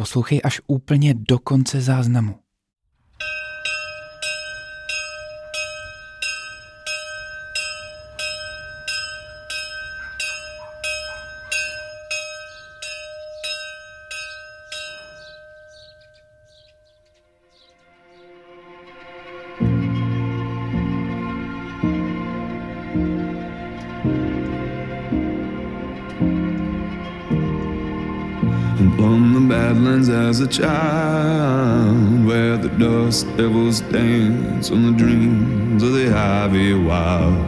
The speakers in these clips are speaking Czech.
Poslouchej až úplně do konce záznamu. Child, where the dust devils dance on the dreams of the ivy wild.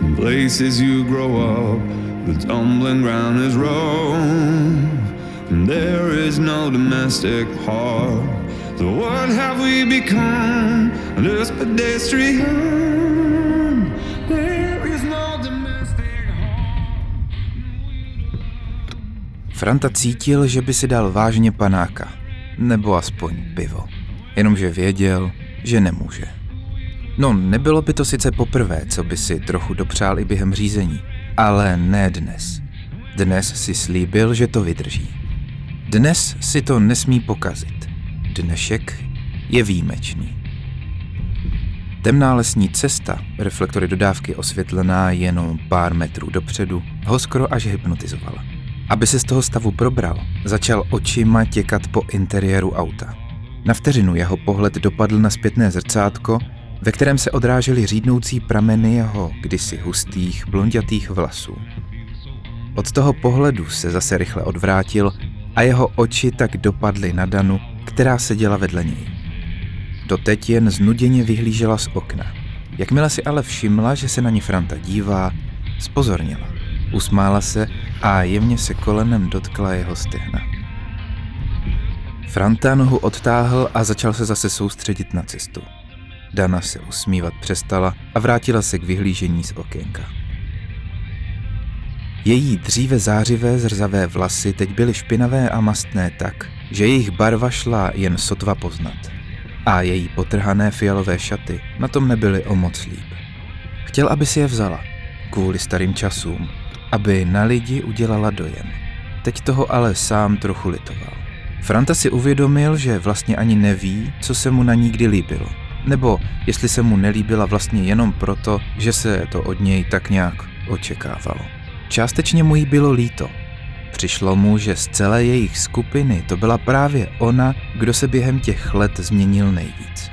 In places you grow up, the tumbling ground is rough, and there is no domestic heart. So what have we become? Just pedestrian. No. Franta cítil, že by si dal vážně panáka, nebo aspoň pivo. Jenomže věděl, že nemůže. No, nebylo by to sice poprvé, co by si trochu dopřál i během řízení, ale ne dnes. Dnes si slíbil, že to vydrží. Dnes si to nesmí pokazit. Dnešek je výjimečný. Temná lesní cesta, reflektory dodávky osvětlená jenom pár metrů dopředu, ho skoro až hypnotizovala. Aby se z toho stavu probral, začal očima těkat po interiéru auta. Na vteřinu jeho pohled dopadl na zpětné zrcátko, ve kterém se odrážely řídnoucí prameny jeho kdysi hustých, blondětých vlasů. Od toho pohledu se zase rychle odvrátil a jeho oči tak dopadly na Danu, která seděla vedle něj. Doteď jen znuděně vyhlížela z okna. Jakmile si ale všimla, že se na ní Franta dívá, spozornila. Usmála se a jemně se kolenem dotkla jeho stehna. Franta nohu odtáhl a začal se zase soustředit na cestu. Dana se usmívat přestala a vrátila se k vyhlížení z okénka. Její dříve zářivé zrzavé vlasy teď byly špinavé a mastné tak, že jejich barva šla jen sotva poznat. A její potrhané fialové šaty na tom nebyly o moc líp. Chtěl, aby si je vzala, kvůli starým časům, aby na lidi udělala dojem. Teď toho ale sám trochu litoval. Franta si uvědomil, že vlastně ani neví, co se mu na ní kdy líbilo. Nebo jestli se mu nelíbila vlastně jenom proto, že se to od něj tak nějak očekávalo. Částečně mu jí bylo líto. Přišlo mu, že z celé jejich skupiny to byla právě ona, kdo se během těch let změnil nejvíc.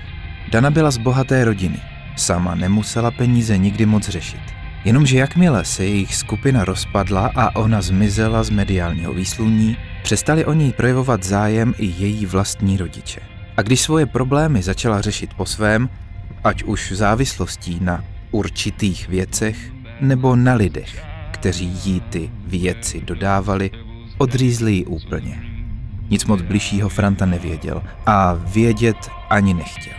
Dana byla z bohaté rodiny. Sama nemusela peníze nikdy moc řešit. Jenomže jakmile se jejich skupina rozpadla a ona zmizela z mediálního výsluní, přestali o ní projevovat zájem i její vlastní rodiče. A když svoje problémy začala řešit po svém, ať už závislostí na určitých věcech nebo na lidech, kteří jí ty věci dodávali, odřízli ji úplně. Nic moc bližšího Franta nevěděl a vědět ani nechtěl.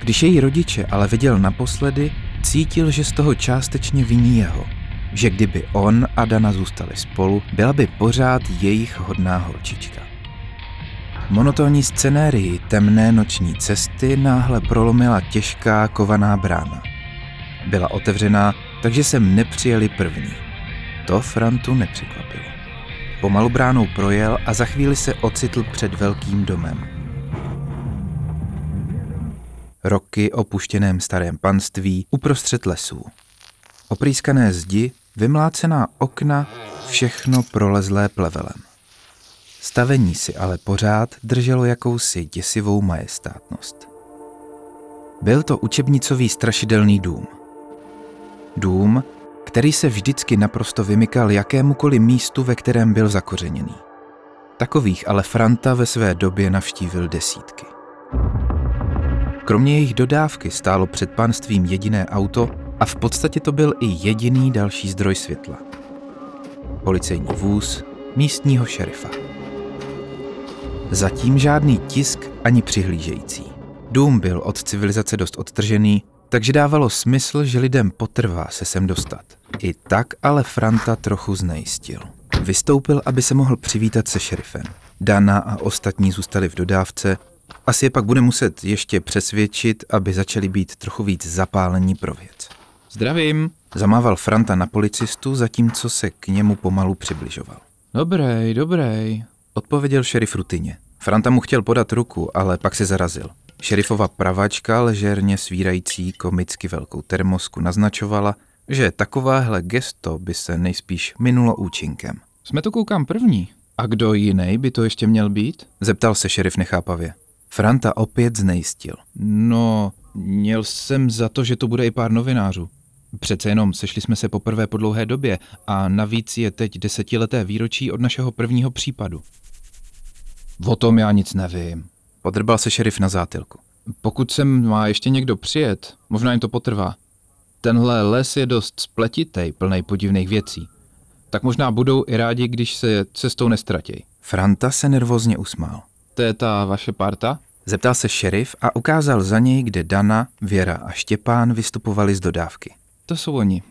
Když její rodiče ale viděl naposledy, cítil, že z toho částečně viní jeho. Že kdyby on a Dana zůstali spolu, byla by pořád jejich hodná holčička. Monotónní scenérii temné noční cesty náhle prolomila těžká kovaná brána. Byla otevřená, takže sem nepřijeli první. To Frantu nepřekvapilo. Pomalu bránou projel a za chvíli se ocitl před velkým domem. Roky opuštěném starém panství uprostřed lesů. Oprýskané zdi, vymlácená okna, všechno prolezlé plevelem. Stavení si ale pořád drželo jakousi děsivou majestátnost. Byl to učebnicový strašidelný dům. Dům, který se vždycky naprosto vymykal jakémukoliv místu, ve kterém byl zakořeněný. Takových ale Franta ve své době navštívil desítky. Kromě jejich dodávky stálo před panstvím jediné auto a v podstatě to byl i jediný další zdroj světla. Policejní vůz místního šerifa. Zatím žádný tisk ani přihlížející. Dům byl od civilizace dost odtržený, takže dávalo smysl, že lidem potrvá se sem dostat. I tak ale Franta trochu znejistil. Vystoupil, aby se mohl přivítat se šerifem. Dana a ostatní zůstali v dodávce, asi je pak bude muset ještě přesvědčit, aby začali být trochu víc zapálení pro věc. Zdravím, zamával Franta na policistu, zatímco se k němu pomalu přibližoval. Dobrý, dobrý, odpověděl šerif rutině. Franta mu chtěl podat ruku, ale pak se zarazil. Šerifova pravačka, ležérně svírající komicky velkou termosku, naznačovala, že takováhle gesto by se nejspíš minulo účinkem. Jsme tu koukám první. A kdo jiný by to ještě měl být? Zeptal se šerif nechápavě. Franta opět znejistil. No, měl jsem za to, že to bude i pár novinářů. Přece jenom sešli jsme se poprvé po dlouhé době a navíc je teď desetileté výročí od našeho prvního případu. O tom já nic nevím. Podrbal se šerif na zátilku. Pokud sem má ještě někdo přijet, možná jim to potrvá. Tenhle les je dost spletitej, plný podivných věcí. Tak možná budou i rádi, když se cestou nestratějí. Franta se nervózně usmál. To je ta vaše parta? Zeptal se šerif a ukázal za něj, kde Dana, Věra a Štěpán vystupovali z dodávky. To jsou oni.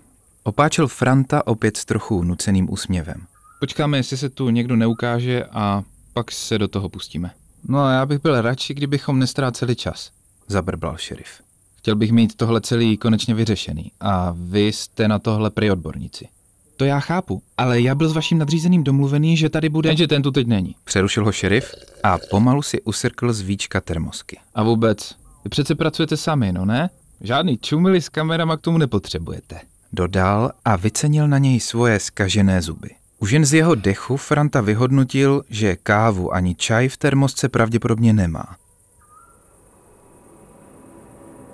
Opáčil Franta opět s trochu nuceným úsměvem. Počkáme, jestli se tu někdo neukáže a pak se do toho pustíme. No a já bych byl radši, kdybychom nestráceli čas. Zabrbal šerif. Chtěl bych mít tohle celý konečně vyřešený a vy jste na tohle prý odborníci. To já chápu, ale já byl s vaším nadřízeným domluvený, že tady bude... Jenže ten tu teď není. Přerušil ho šerif a pomalu si usrkl z víčka termosky. A vůbec, vy přece pracujete sami, no ne? Žádný čumily s kamerama k tomu nepotřebujete. Dodal a vycenil na něj svoje skažené zuby. Už jen z jeho dechu Franta vyhodnotil, že kávu ani čaj v termosce pravděpodobně nemá.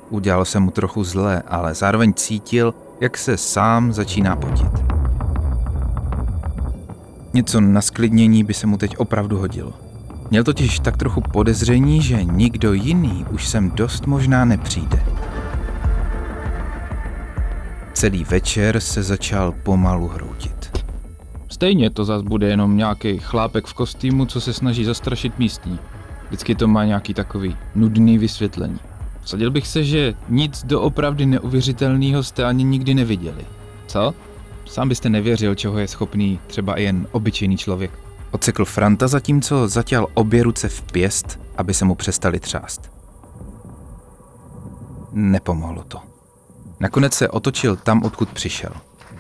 Udělalo se mu trochu zle, ale zároveň cítil, jak se sám začíná potit. Něco na sklidnění by se mu teď opravdu hodilo. Měl totiž tak trochu podezření, že nikdo jiný už sem dost možná nepřijde. Celý večer se začal pomalu hroutit. Stejně to zas bude jenom nějaký chlápek v kostýmu, co se snaží zastrašit místní. Vždycky to má nějaký takový nudný vysvětlení. Vsadil bych se, že nic doopravdy neuvěřitelného jste ani nikdy neviděli. Co? Sám byste nevěřil, čeho je schopný třeba i jen obyčejný člověk. Ocekl Franta, zatímco zatěl obě ruce v pěst, aby se mu přestali třást. Nepomohlo to. Nakonec se otočil tam, odkud přišel.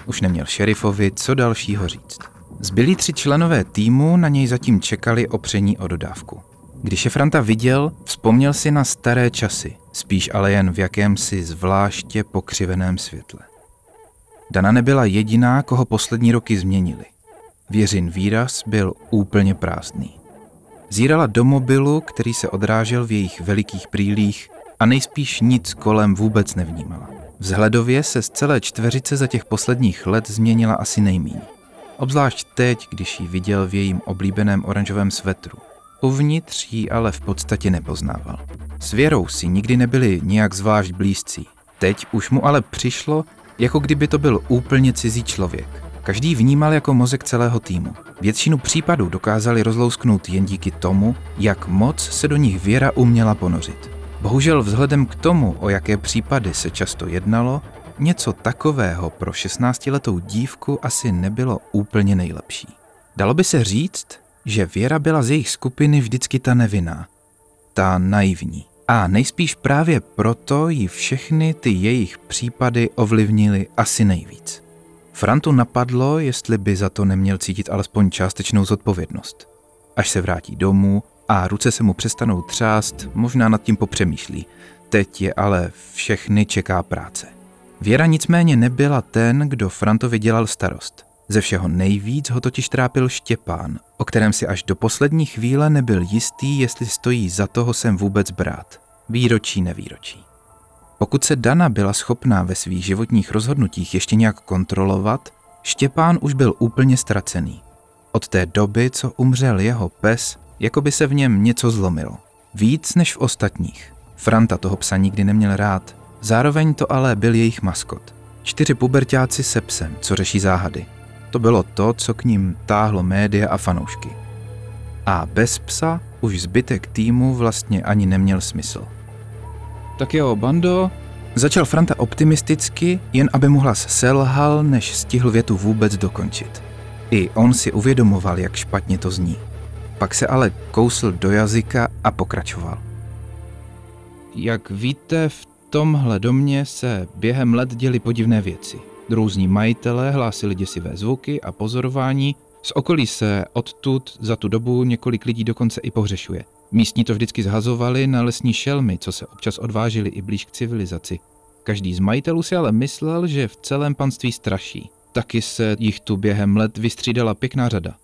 Už neměl šerifovi co dalšího říct. Zbylí tři členové týmu na něj zatím čekali opření o dodávku. Když je Franta viděl, vzpomněl si na staré časy, spíš ale jen v jakémsi zvláště pokřiveném světle. Dana nebyla jediná, koho poslední roky změnili. Věřin výraz byl úplně prázdný. Zírala do mobilu, který se odrážel v jejich velikých brýlích a nejspíš nic kolem vůbec nevnímala. Vzhledově se z celé čtveřice za těch posledních let změnila asi nejmíň. Obzvlášť teď, když ji viděl v jejím oblíbeném oranžovém svetru. Uvnitř ji ale v podstatě nepoznával. S Věrou si nikdy nebyli nijak zvlášť blízcí. Teď už mu ale přišlo, jako kdyby to byl úplně cizí člověk. Každý vnímal jako mozek celého týmu. Většinu případů dokázali rozlousknout jen díky tomu, jak moc se do nich Věra uměla ponořit. Bohužel vzhledem k tomu, o jaké případy se často jednalo, něco takového pro 16-letou dívku asi nebylo úplně nejlepší. Dalo by se říct, že Věra byla z jejich skupiny vždycky ta nevinná, ta naivní. A nejspíš právě proto ji všechny ty jejich případy ovlivnily asi nejvíc. Frantu napadlo, jestli by za to neměl cítit alespoň částečnou zodpovědnost. Až se vrátí domů a ruce se mu přestanou třást, možná nad tím popřemýšlí. Teď je ale všechny čeká práce. Věra nicméně nebyla ten, kdo Frantovi dělal starost. Ze všeho nejvíc ho totiž trápil Štěpán, o kterém si až do poslední chvíle nebyl jistý, jestli stojí za toho sem vůbec brát. Výročí nevýročí. Pokud se Dana byla schopná ve svých životních rozhodnutích ještě nějak kontrolovat, Štěpán už byl úplně ztracený. Od té doby, co umřel jeho pes, jako by se v něm něco zlomilo. Víc než v ostatních. Franta toho psa nikdy neměl rád, zároveň to ale byl jejich maskot. Čtyři pubertáci se psem, co řeší záhady. To bylo to, co k ním táhlo média a fanoušky. A bez psa už zbytek týmu vlastně ani neměl smysl. Tak jo, bando, Začal Franta optimisticky, jen aby mu hlas selhal, než stihl větu vůbec dokončit. I on si uvědomoval, jak špatně to zní. Pak se ale kousl do jazyka a pokračoval. jak víte, v tomhle domě se během let děly podivné věci. Různí majitelé hlásili děsivé zvuky a pozorování Z okolí se odtud za tu dobu několik lidí dokonce i pohřešuje. Místní to vždycky zhazovali na lesní šelmy, co se občas odvážili i blíž k civilizaci. Každý z majitelů si ale myslel, že v celém panství straší. Taky se jich tu během let vystřídala pěkná řada.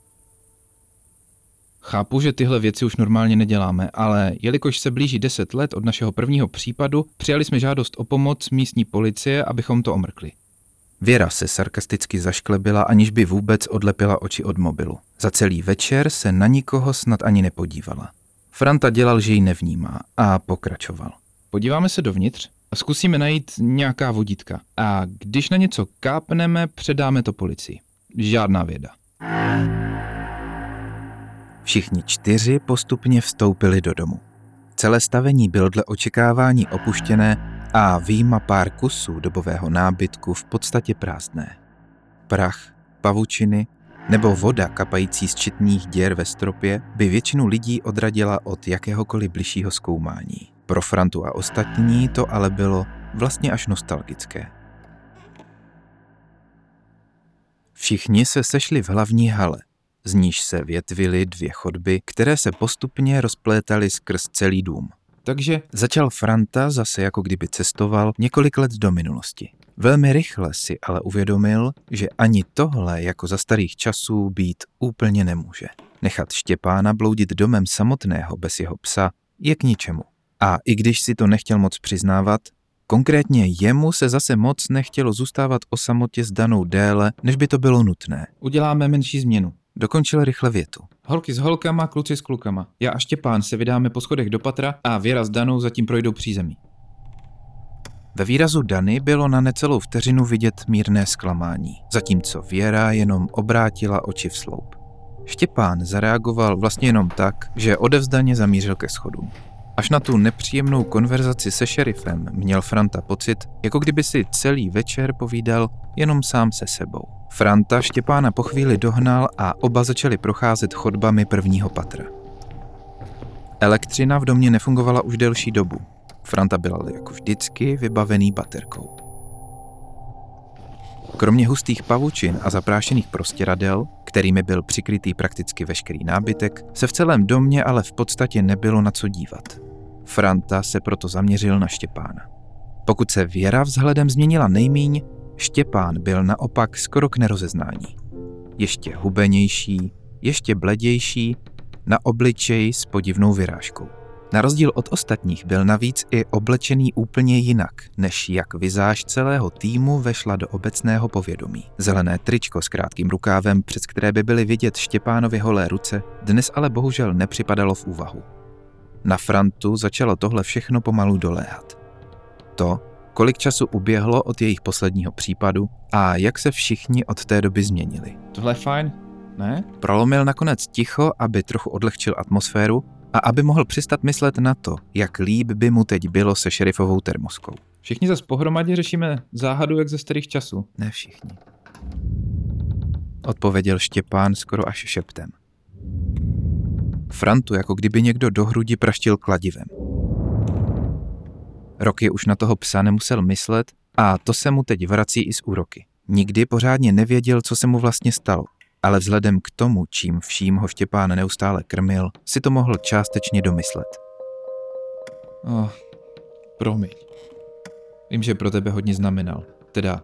Chápu, že tyhle věci už normálně neděláme, ale jelikož se blíží 10 let od našeho prvního případu, přijali jsme žádost o pomoc místní policie, abychom to omrkli. Věra se sarkasticky zašklebila, aniž by vůbec odlepila oči od mobilu. Za celý večer se na nikoho snad ani nepodívala. Franta dělal, že ji nevnímá a pokračoval. Podíváme se dovnitř a zkusíme najít nějaká vodítka. A když na něco kápneme, předáme to policii. Žádná věda. Všichni čtyři postupně vstoupili do domu. Celé stavení bylo dle očekávání opuštěné a výjima pár kusů dobového nábytku v podstatě prázdné. Prach, pavučiny nebo voda kapající z četných děr ve stropě by většinu lidí odradila od jakéhokoliv bližšího zkoumání. Pro Frantu a ostatní to ale bylo vlastně až nostalgické. Všichni se sešli v hlavní hale, z níž se větvily dvě chodby, které se postupně rozplétaly skrz celý dům. Takže Začal Franta zase jako kdyby cestoval několik let do minulosti. Velmi rychle si ale uvědomil, že ani tohle jako za starých časů být úplně nemůže. Nechat Štěpána bloudit domem samotného bez jeho psa je k ničemu. A i když si to nechtěl moc přiznávat, konkrétně jemu se zase moc nechtělo zůstávat o samotě s danou déle, než by to bylo nutné. uděláme menší změnu. Dokončil rychle větu. Holky s holkama, kluci s klukama. Já a Štěpán se vydáme po schodech do patra a Věra s Danou zatím projdou přízemí. Ve výrazu Dany bylo na necelou vteřinu vidět mírné zklamání, zatímco Věra jenom obrátila oči v sloup. Štěpán zareagoval vlastně jenom tak, že odevzdaně zamířil ke schodům. Až na tu nepříjemnou konverzaci se šerifem měl Franta pocit, jako kdyby si celý večer povídal jenom sám se sebou. Franta Štěpána po chvíli dohnal a oba začali procházet chodbami prvního patra. Elektřina v domě nefungovala už delší dobu. Franta byl jako vždycky vybavený baterkou. Kromě hustých pavučin a zaprášených prostěradel, kterými byl přikrytý prakticky veškerý nábytek, se v celém domě ale v podstatě nebylo na co dívat. Franta se proto zaměřil na Štěpána. Pokud se Věra vzhledem změnila nejmíň, Štěpán byl naopak skoro k nerozeznání. Ještě hubenější, ještě bledější, na obličej s podivnou vyrážkou. Na rozdíl od ostatních byl navíc i oblečený úplně jinak, než jak vizáž celého týmu vešla do obecného povědomí. Zelené tričko s krátkým rukávem, přes které by byly vidět Štěpánovi holé ruce, dnes ale bohužel nepřipadalo v úvahu. Na Frantu začalo tohle všechno pomalu doléhat. To, kolik času uběhlo od jejich posledního případu a jak se všichni od té doby změnili. Tohle je fajn, ne? Prolomil nakonec ticho, aby trochu odlehčil atmosféru a aby mohl přestat myslet na to, jak líb by mu teď bylo se šerifovou termoskou. Všichni zase pohromadě řešíme záhadu jak ze starých časů. Ne všichni. Odpověděl Štěpán skoro až šeptem. Frantu, jako kdyby někdo do hrudi praštil kladivem. Roky už na toho psa nemusel myslet a to se mu teď vrací i z úroky. Nikdy pořádně nevěděl, co se mu vlastně stalo, ale vzhledem k tomu, čím vším ho Štěpán neustále krmil, si to mohl částečně domyslet. Oh, promiň. Vím, že pro tebe hodně znamenal. Teda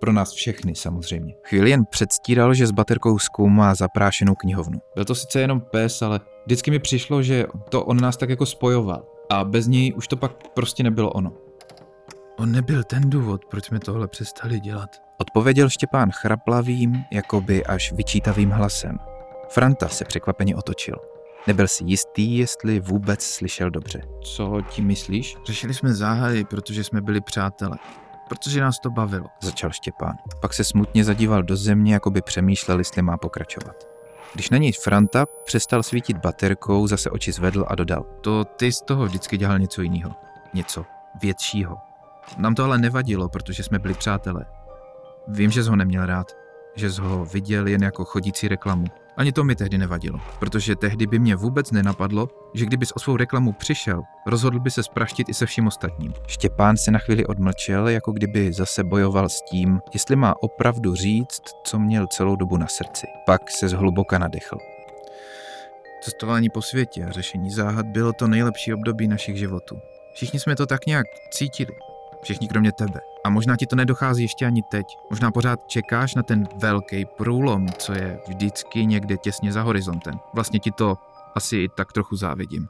pro nás všechny samozřejmě. Chvíli jen předstíral, že s baterkou zkoumá zaprášenou knihovnu. Byl to sice jenom pes, ale vždycky mi přišlo, že to on nás tak jako spojoval. A bez něj už to pak prostě nebylo ono. On nebyl ten důvod, proč jsme tohle přestali dělat. Odpověděl Štěpán chraplavým, jakoby až vyčítavým hlasem. Franta se překvapeně otočil. Nebyl si jistý, jestli vůbec slyšel dobře. Co tím myslíš? Řešili jsme záhady, protože jsme byli přátelé. Protože nás to bavilo. Začal Štěpán. Pak se smutně zadíval do země, jako by přemýšlel, jestli má pokračovat. Když na něj Franta přestal svítit baterkou, zase oči zvedl a dodal. To ty z toho vždycky dělal něco jiného. Něco většího. Nám to ale nevadilo, protože jsme byli přátelé. Vím, že jsi ho neměl rád. Že jsi ho viděl jen jako chodící reklamu. Ani to mi tehdy nevadilo, protože tehdy by mě vůbec nenapadlo, že kdybys o svou reklamu přišel, rozhodl by se spraštit i se vším ostatním. Štěpán se na chvíli odmlčel, jako kdyby zase bojoval s tím, jestli má opravdu říct, co měl celou dobu na srdci. Pak se zhluboka nadechl. Cestování po světě a řešení záhad bylo to nejlepší období našich životů. Všichni jsme to tak nějak cítili. Všichni kromě tebe. A možná ti to nedochází ještě ani teď. Možná pořád čekáš na ten velký průlom, co je vždycky někde těsně za horizontem. Vlastně ti to asi i tak trochu závidím.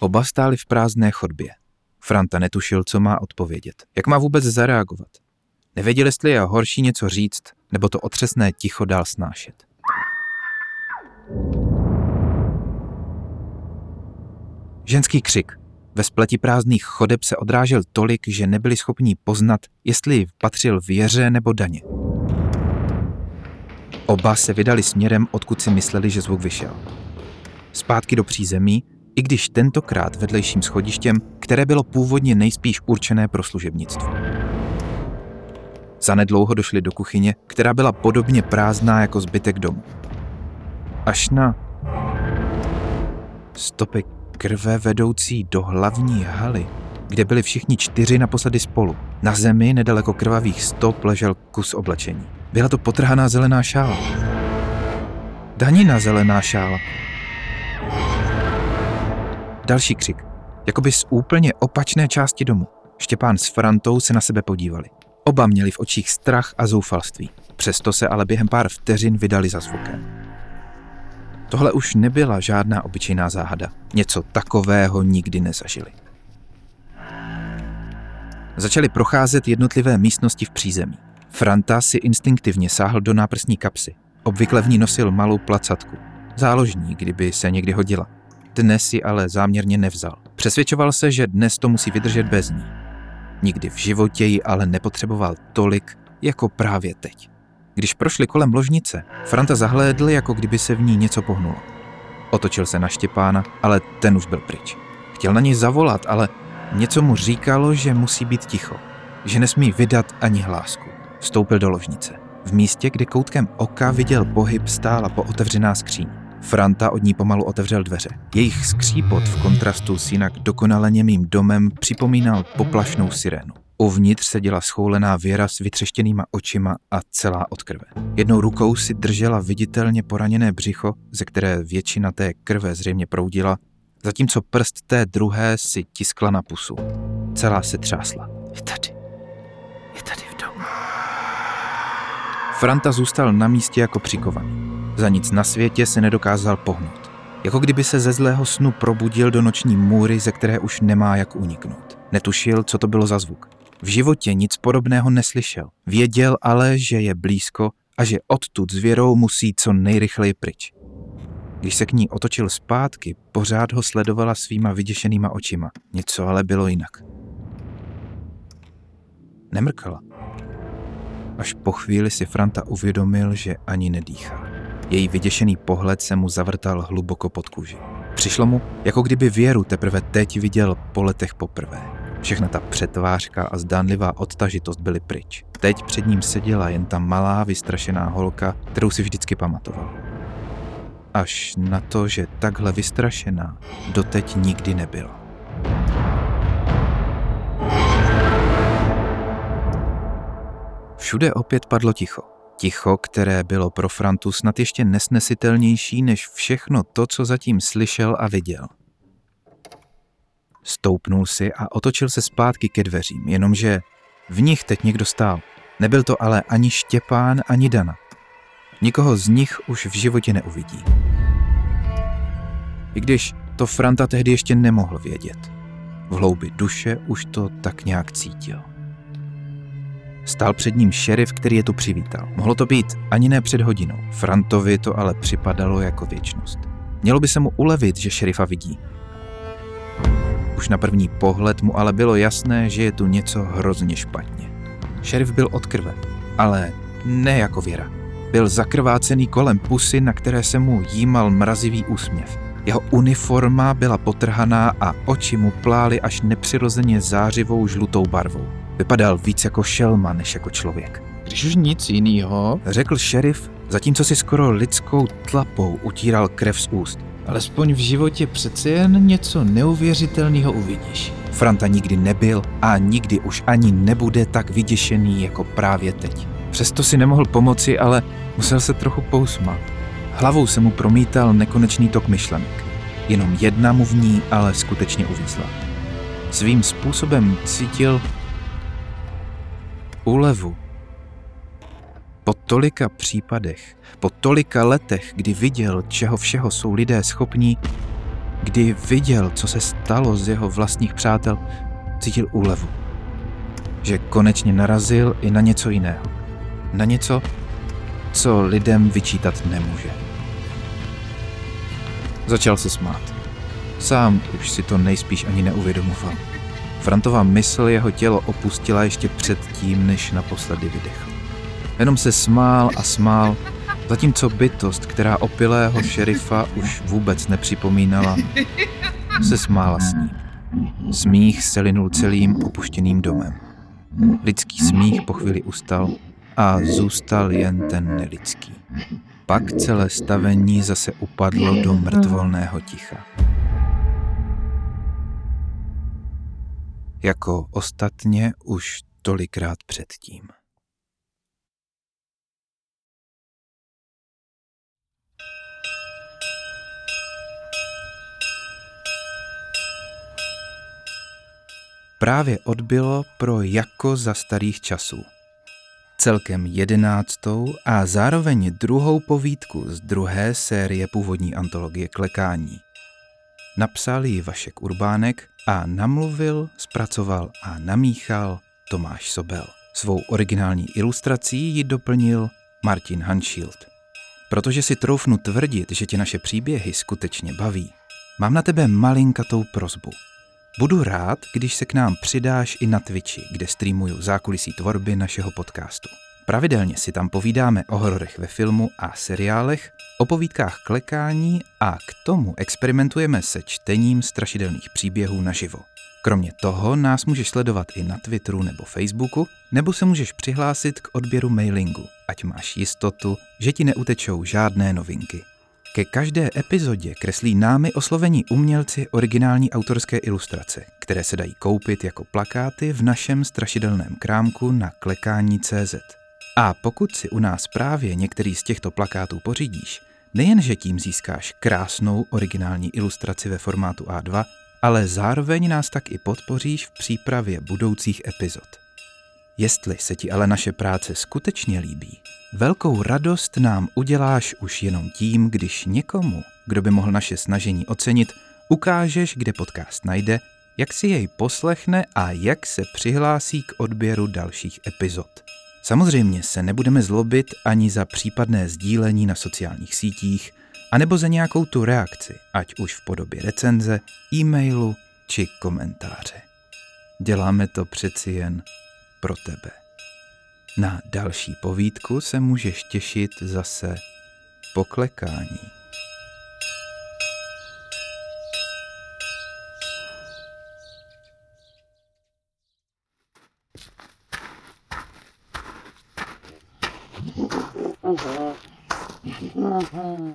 Oba stáli v prázdné chodbě. Franta netušil, co má odpovědět. Jak má vůbec zareagovat? Nevěděl, jestli je horší něco říct, nebo to otřesné ticho dál snášet. Ženský křik. Ve spleti prázdných chodeb se odrážel tolik, že nebyli schopni poznat, jestli patřil věře nebo daně. Oba se vydali směrem, odkud si mysleli, že zvuk vyšel. Zpátky do přízemí, i když tentokrát vedlejším schodištěm, které bylo původně nejspíš určené pro služebnictvo. Zanedlouho došli do kuchyně, která byla podobně prázdná jako zbytek domu. Až na stopy krve vedoucí do hlavní haly, kde byli všichni čtyři naposledy spolu. Na zemi, nedaleko krvavých stop, ležel kus oblečení. Byla to potrhaná zelená šála. Danina zelená šála. Další křik. Jakoby z úplně opačné části domu. Štěpán s Frantou se na sebe podívali. Oba měli v očích strach a zoufalství. Přesto se ale během pár vteřin vydali za zvukem. Tohle už nebyla žádná obyčejná záhada. Něco takového nikdy nezažili. Začali procházet jednotlivé místnosti v přízemí. Franta si instinktivně sáhl do náprsní kapsy. Obvykle v ní nosil malou placatku. Záložní, kdyby se někdy hodila. Dnes si ale záměrně nevzal. Přesvědčoval se, že dnes to musí vydržet bez ní. Nikdy v životě ji ale nepotřeboval tolik, jako právě teď. Když prošli kolem ložnice, Franta zahlédl, jako kdyby se v ní něco pohnulo. Otočil se na Štěpána, ale ten už byl pryč. Chtěl na něj zavolat, ale něco mu říkalo, že musí být ticho, že nesmí vydat ani hlásku. Vstoupil do ložnice. V místě, kde koutkem oka viděl pohyb, stála pootevřená skříň. Franta od ní pomalu otevřel dveře. Jejich skřípot v kontrastu s jinak dokonale němým domem připomínal poplašnou sirénu. Uvnitř seděla schoulená Věra s vytřeštěnýma očima a celá od krve. Jednou rukou si držela viditelně poraněné břicho, ze které většina té krve zřejmě proudila, zatímco prst té druhé si tiskla na pusu. Celá se třásla. Je tady. Je tady v domu. Franta zůstal na místě jako přikovaný. Za nic na světě se nedokázal pohnout. Jako kdyby se ze zlého snu probudil do noční můry, ze které už nemá jak uniknout. Netušil, co to bylo za zvuk. V životě nic podobného neslyšel. Věděl ale, že je blízko a že odtud zvěrou musí co nejrychleji pryč. Když se k ní otočil zpátky, pořád ho sledovala svýma vyděšenýma očima. Něco ale bylo jinak. Nemrkala. Až po chvíli si Franta uvědomil, že ani nedýchá. Její vyděšený pohled se mu zavrtal hluboko pod kůži. Přišlo mu, jako kdyby věru teprve teď viděl po letech poprvé. Všechna ta přetvářka a zdánlivá odtažitost byly pryč. Teď před ním seděla jen ta malá, vystrašená holka, kterou si vždycky pamatoval. Až na to, že takhle vystrašená doteď nikdy nebyla. Všude opět padlo ticho. Ticho, které bylo pro Frantu snad ještě nesnesitelnější než všechno to, co zatím slyšel a viděl. Stoupnul si a otočil se zpátky ke dveřím, jenomže v nich teď někdo stál. Nebyl to ale ani Štěpán, ani Dana. Nikoho z nich už v životě neuvidí. I když to Franta tehdy ještě nemohl vědět. V hloubi duše už to tak nějak cítil. Stál před ním šerif, který je tu přivítal. Mohlo to být ani ne před hodinou. Frantovi to ale připadalo jako věčnost. Mělo by se mu ulevit, že šerifa vidí. Už na první pohled mu ale bylo jasné, že je tu něco hrozně špatně. Šerif byl od krve, ale ne jako Věra. Byl zakrvácený kolem pusy, na které se mu jímal mrazivý úsměv. Jeho uniforma byla potrhaná a oči mu plály až nepřirozeně zářivou žlutou barvou. Vypadal víc jako šelma než jako člověk. Když už nic jiného, Řekl šerif, zatímco si skoro lidskou tlapou utíral krev z úst. alespoň v životě přece jen něco neuvěřitelného uvidíš. Franta nikdy nebyl a nikdy už ani nebude tak vyděšený jako právě teď. Přesto si nemohl pomoci, ale musel se trochu pousmát. Hlavou se mu promítal nekonečný tok myšlenek. Jenom jedna mu v ní ale skutečně uvízla. Svým způsobem cítil úlevu. Po tolika případech, po tolika letech, kdy viděl, čeho všeho jsou lidé schopní, kdy viděl, co se stalo z jeho vlastních přátel, cítil úlevu. Že konečně narazil i na něco jiného. Na něco, co lidem vyčítat nemůže. Začal se smát. Sám už si to nejspíš ani neuvědomoval. Frantova mysl jeho tělo opustila ještě předtím, než naposledy vydechl. Jenom se smál a smál, zatímco bytost, která opilého šerifa už vůbec nepřipomínala, se smála s ním. Smích se linul celým opuštěným domem. Lidský smích po chvíli ustal a zůstal jen ten nelidský. Pak celé stavení zase upadlo do mrtvolného ticha. Jako ostatně už tolikrát předtím. Právě odbylo pro jako za starých časů. Celkem jedenáctou a zároveň druhou povídku z druhé série původní antologie Klekání. Napsal ji Vašek Urbánek a namluvil, zpracoval a namíchal Tomáš Sobel. Svou originální ilustrací ji doplnil Martin Hanschild. Protože si troufnu tvrdit, že tě naše příběhy skutečně baví, mám na tebe malinkatou prozbu. Budu rád, když se k nám přidáš i na Twitchi, kde streamuju zákulisí tvorby našeho podcastu. Pravidelně si tam povídáme o hororech ve filmu a seriálech, o povídkách klekání a k tomu experimentujeme se čtením strašidelných příběhů naživo. Kromě toho nás můžeš sledovat i na Twitteru nebo Facebooku, nebo se můžeš přihlásit k odběru mailingu, ať máš jistotu, že ti neutečou žádné novinky. Ke každé epizodě kreslí námi oslovení umělci originální autorské ilustrace, které se dají koupit jako plakáty v našem strašidelném krámku na klekání.cz. A pokud si u nás právě některý z těchto plakátů pořídíš, nejenže tím získáš krásnou originální ilustraci ve formátu A2, ale zároveň nás tak i podpoříš v přípravě budoucích epizod. Jestli se ti ale naše práce skutečně líbí, velkou radost nám uděláš už jenom tím, když někomu, kdo by mohl naše snažení ocenit, ukážeš, kde podcast najde, jak si jej poslechne a jak se přihlásí k odběru dalších epizod. Samozřejmě se nebudeme zlobit ani za případné sdílení na sociálních sítích, anebo za nějakou tu reakci, ať už v podobě recenze, e-mailu či komentáře. Děláme to přeci jen pro tebe. Na další povídku se můžeš těšit zase po klekání. Mhm.